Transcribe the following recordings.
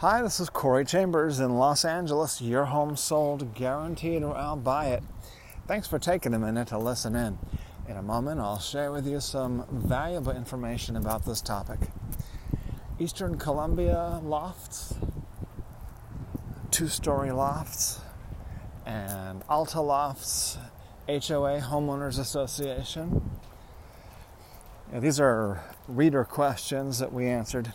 Hi, this is Corey Chambers in Los Angeles. Your home sold, guaranteed, or I'll buy it. Thanks for taking a minute to listen in. In a moment, I'll share with you some valuable information about this topic. Eastern Columbia lofts, two story lofts, and Alta Lofts HOA Homeowners Association. These are reader questions that we answered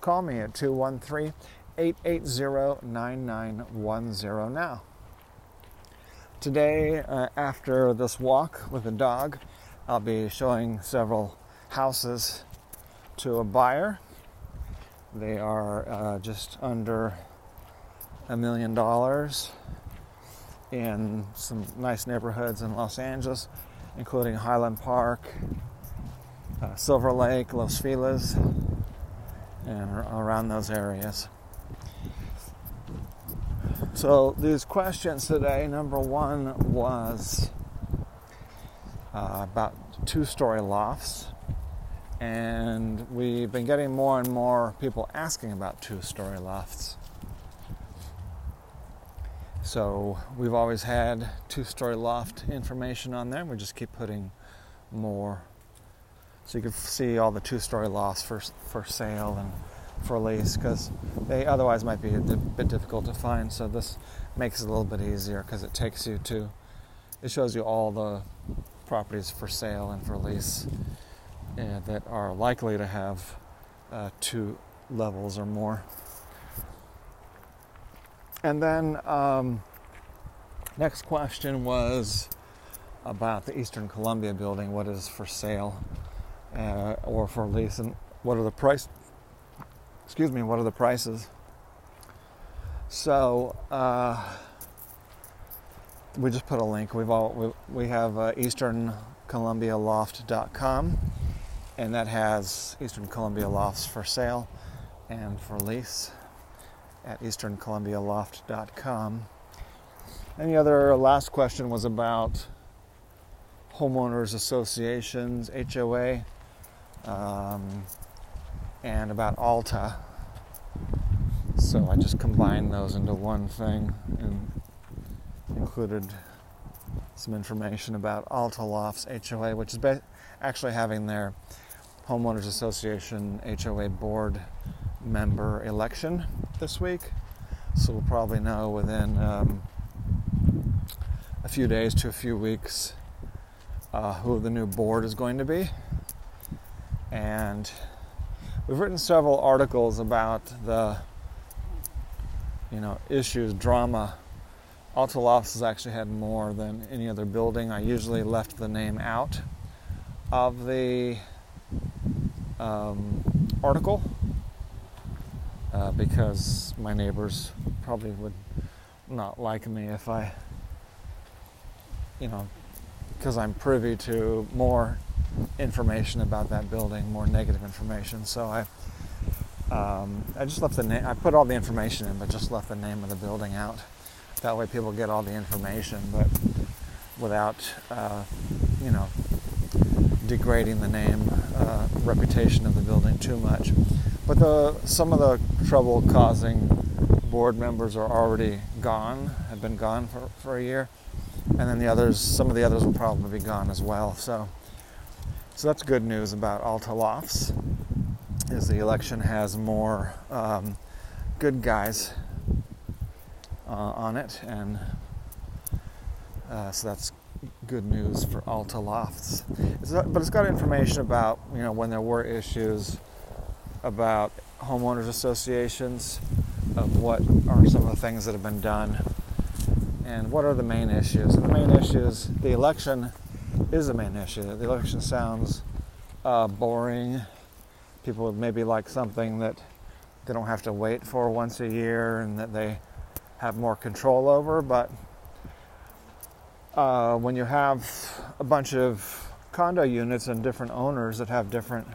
Call me at 213 880 9910 now. Today, uh, after this walk with the dog, I'll be showing several houses to a buyer. They are uh, just under a million dollars in some nice neighborhoods in Los Angeles, including Highland Park, uh, Silver Lake, Los Feliz, and around those areas. So, these questions today number one was uh, about two story lofts, and we've been getting more and more people asking about two story lofts. So, we've always had two story loft information on there, we just keep putting more so you can see all the two-story lofts for for sale and for lease because they otherwise might be a bit difficult to find. So this makes it a little bit easier because it takes you to it shows you all the properties for sale and for lease uh, that are likely to have uh, two levels or more. And then um, next question was about the Eastern Columbia building. What is for sale? Uh, or for lease, and what are the price? Excuse me, what are the prices? So uh, we just put a link. We've all we, we have uh, EasternColumbiaLoft.com, and that has Eastern Columbia lofts for sale and for lease at EasternColumbiaLoft.com. And the other last question was about homeowners associations, HOA um, and about Alta. So I just combined those into one thing and included some information about Alta Lofts HOA, which is actually having their homeowners association HOA board member election this week. So we'll probably know within um, a few days to a few weeks uh, who the new board is going to be and we've written several articles about the you know issues drama. Alta lofts has actually had more than any other building. I usually left the name out of the um, article uh, because my neighbors probably would not like me if i you know because i'm privy to more information about that building, more negative information. So I, um, I just left the name. I put all the information in, but just left the name of the building out. That way, people get all the information, but without, uh, you know, degrading the name, uh, reputation of the building too much. But the some of the trouble-causing board members are already gone, have been gone for, for a year, and then the others, some of the others will probably be gone as well. So so that's good news about Alta Lofts, is the election has more um, good guys uh, on it, and uh, so that's good news for Alta Lofts. It's but it's got information about you know when there were issues about homeowners associations, of what are some of the things that have been done, and what are the main issues. And the main issues, the election is the main issue. The election sounds uh, boring. People would maybe like something that they don't have to wait for once a year and that they have more control over. But uh, when you have a bunch of condo units and different owners that have different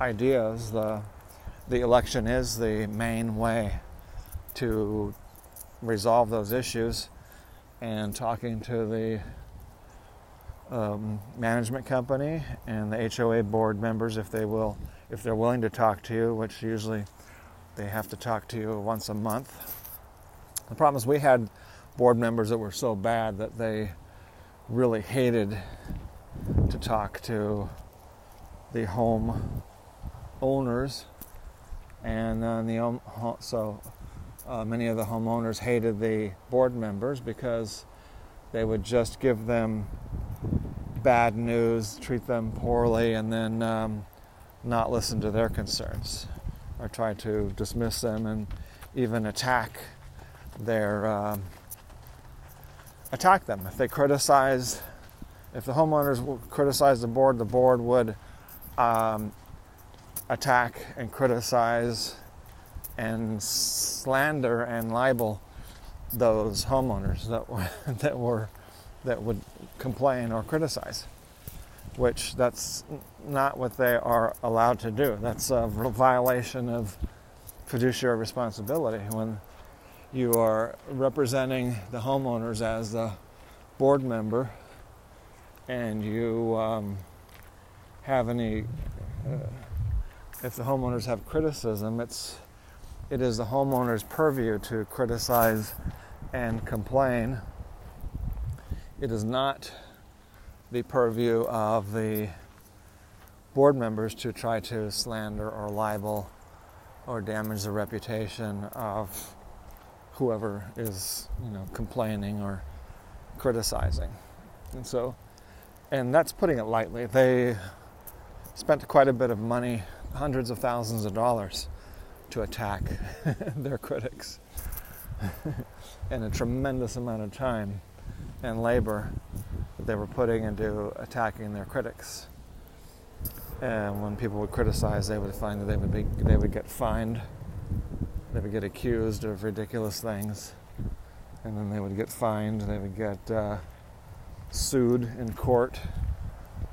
ideas, the the election is the main way to resolve those issues. And talking to the um, management company and the HOA board members, if they will, if they're willing to talk to you, which usually they have to talk to you once a month. The problem is we had board members that were so bad that they really hated to talk to the home owners, and then the so uh, many of the homeowners hated the board members because they would just give them bad news, treat them poorly, and then um, not listen to their concerns or try to dismiss them and even attack their um, attack them. If they criticize if the homeowners criticize the board the board would um, attack and criticize and slander and libel those homeowners that were, that were that would complain or criticize which that's not what they are allowed to do that's a violation of fiduciary responsibility when you are representing the homeowners as the board member and you um, have any uh, if the homeowners have criticism, it's it is the homeowner's purview to criticize and complain. It is not the purview of the board members to try to slander or libel or damage the reputation of whoever is, you know, complaining or criticizing. And so and that's putting it lightly. They spent quite a bit of money hundreds of thousands of dollars to attack their critics and a tremendous amount of time and labor that they were putting into attacking their critics. And when people would criticize, they would find that they would be they would get fined, they would get accused of ridiculous things, and then they would get fined. They would get uh, sued in court,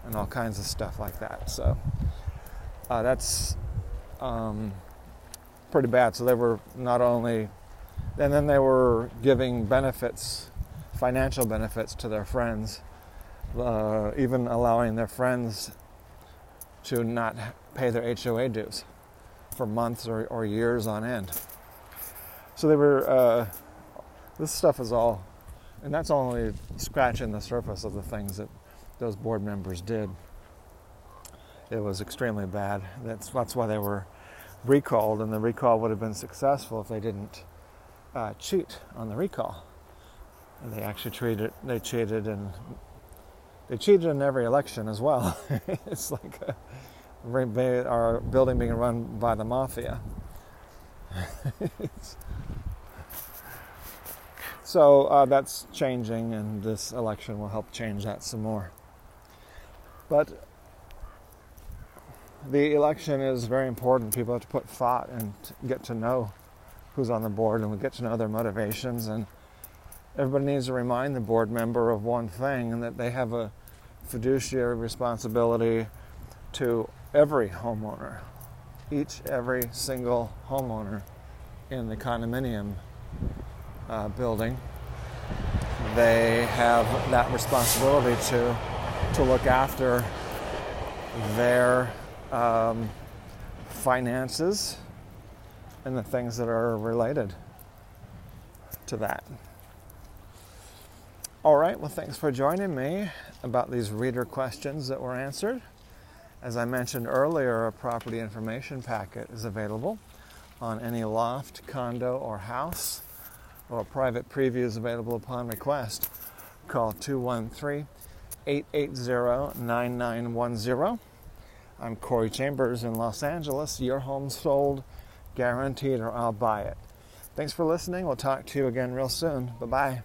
and all kinds of stuff like that. So uh, that's um, pretty bad. So they were not only, and then they were giving benefits, financial benefits to their friends, uh, even allowing their friends to not pay their HOA dues for months or, or years on end. So they were, uh, this stuff is all, and that's only scratching the surface of the things that those board members did it was extremely bad. That's that's why they were recalled, and the recall would have been successful if they didn't uh, cheat on the recall. And they actually treated they cheated and they cheated in every election as well. it's like a, our building being run by the mafia. so uh, that's changing, and this election will help change that some more. But the election is very important. People have to put thought and get to know who's on the board and we get to know their motivations. And everybody needs to remind the board member of one thing and that they have a fiduciary responsibility to every homeowner, each every single homeowner in the condominium uh, building. They have that responsibility to to look after their um, finances, and the things that are related to that. All right, well, thanks for joining me about these reader questions that were answered. As I mentioned earlier, a property information packet is available on any loft, condo, or house, or a private preview is available upon request. Call 213 880 9910 I'm Corey Chambers in Los Angeles. Your home sold, guaranteed, or I'll buy it. Thanks for listening. We'll talk to you again real soon. Bye bye.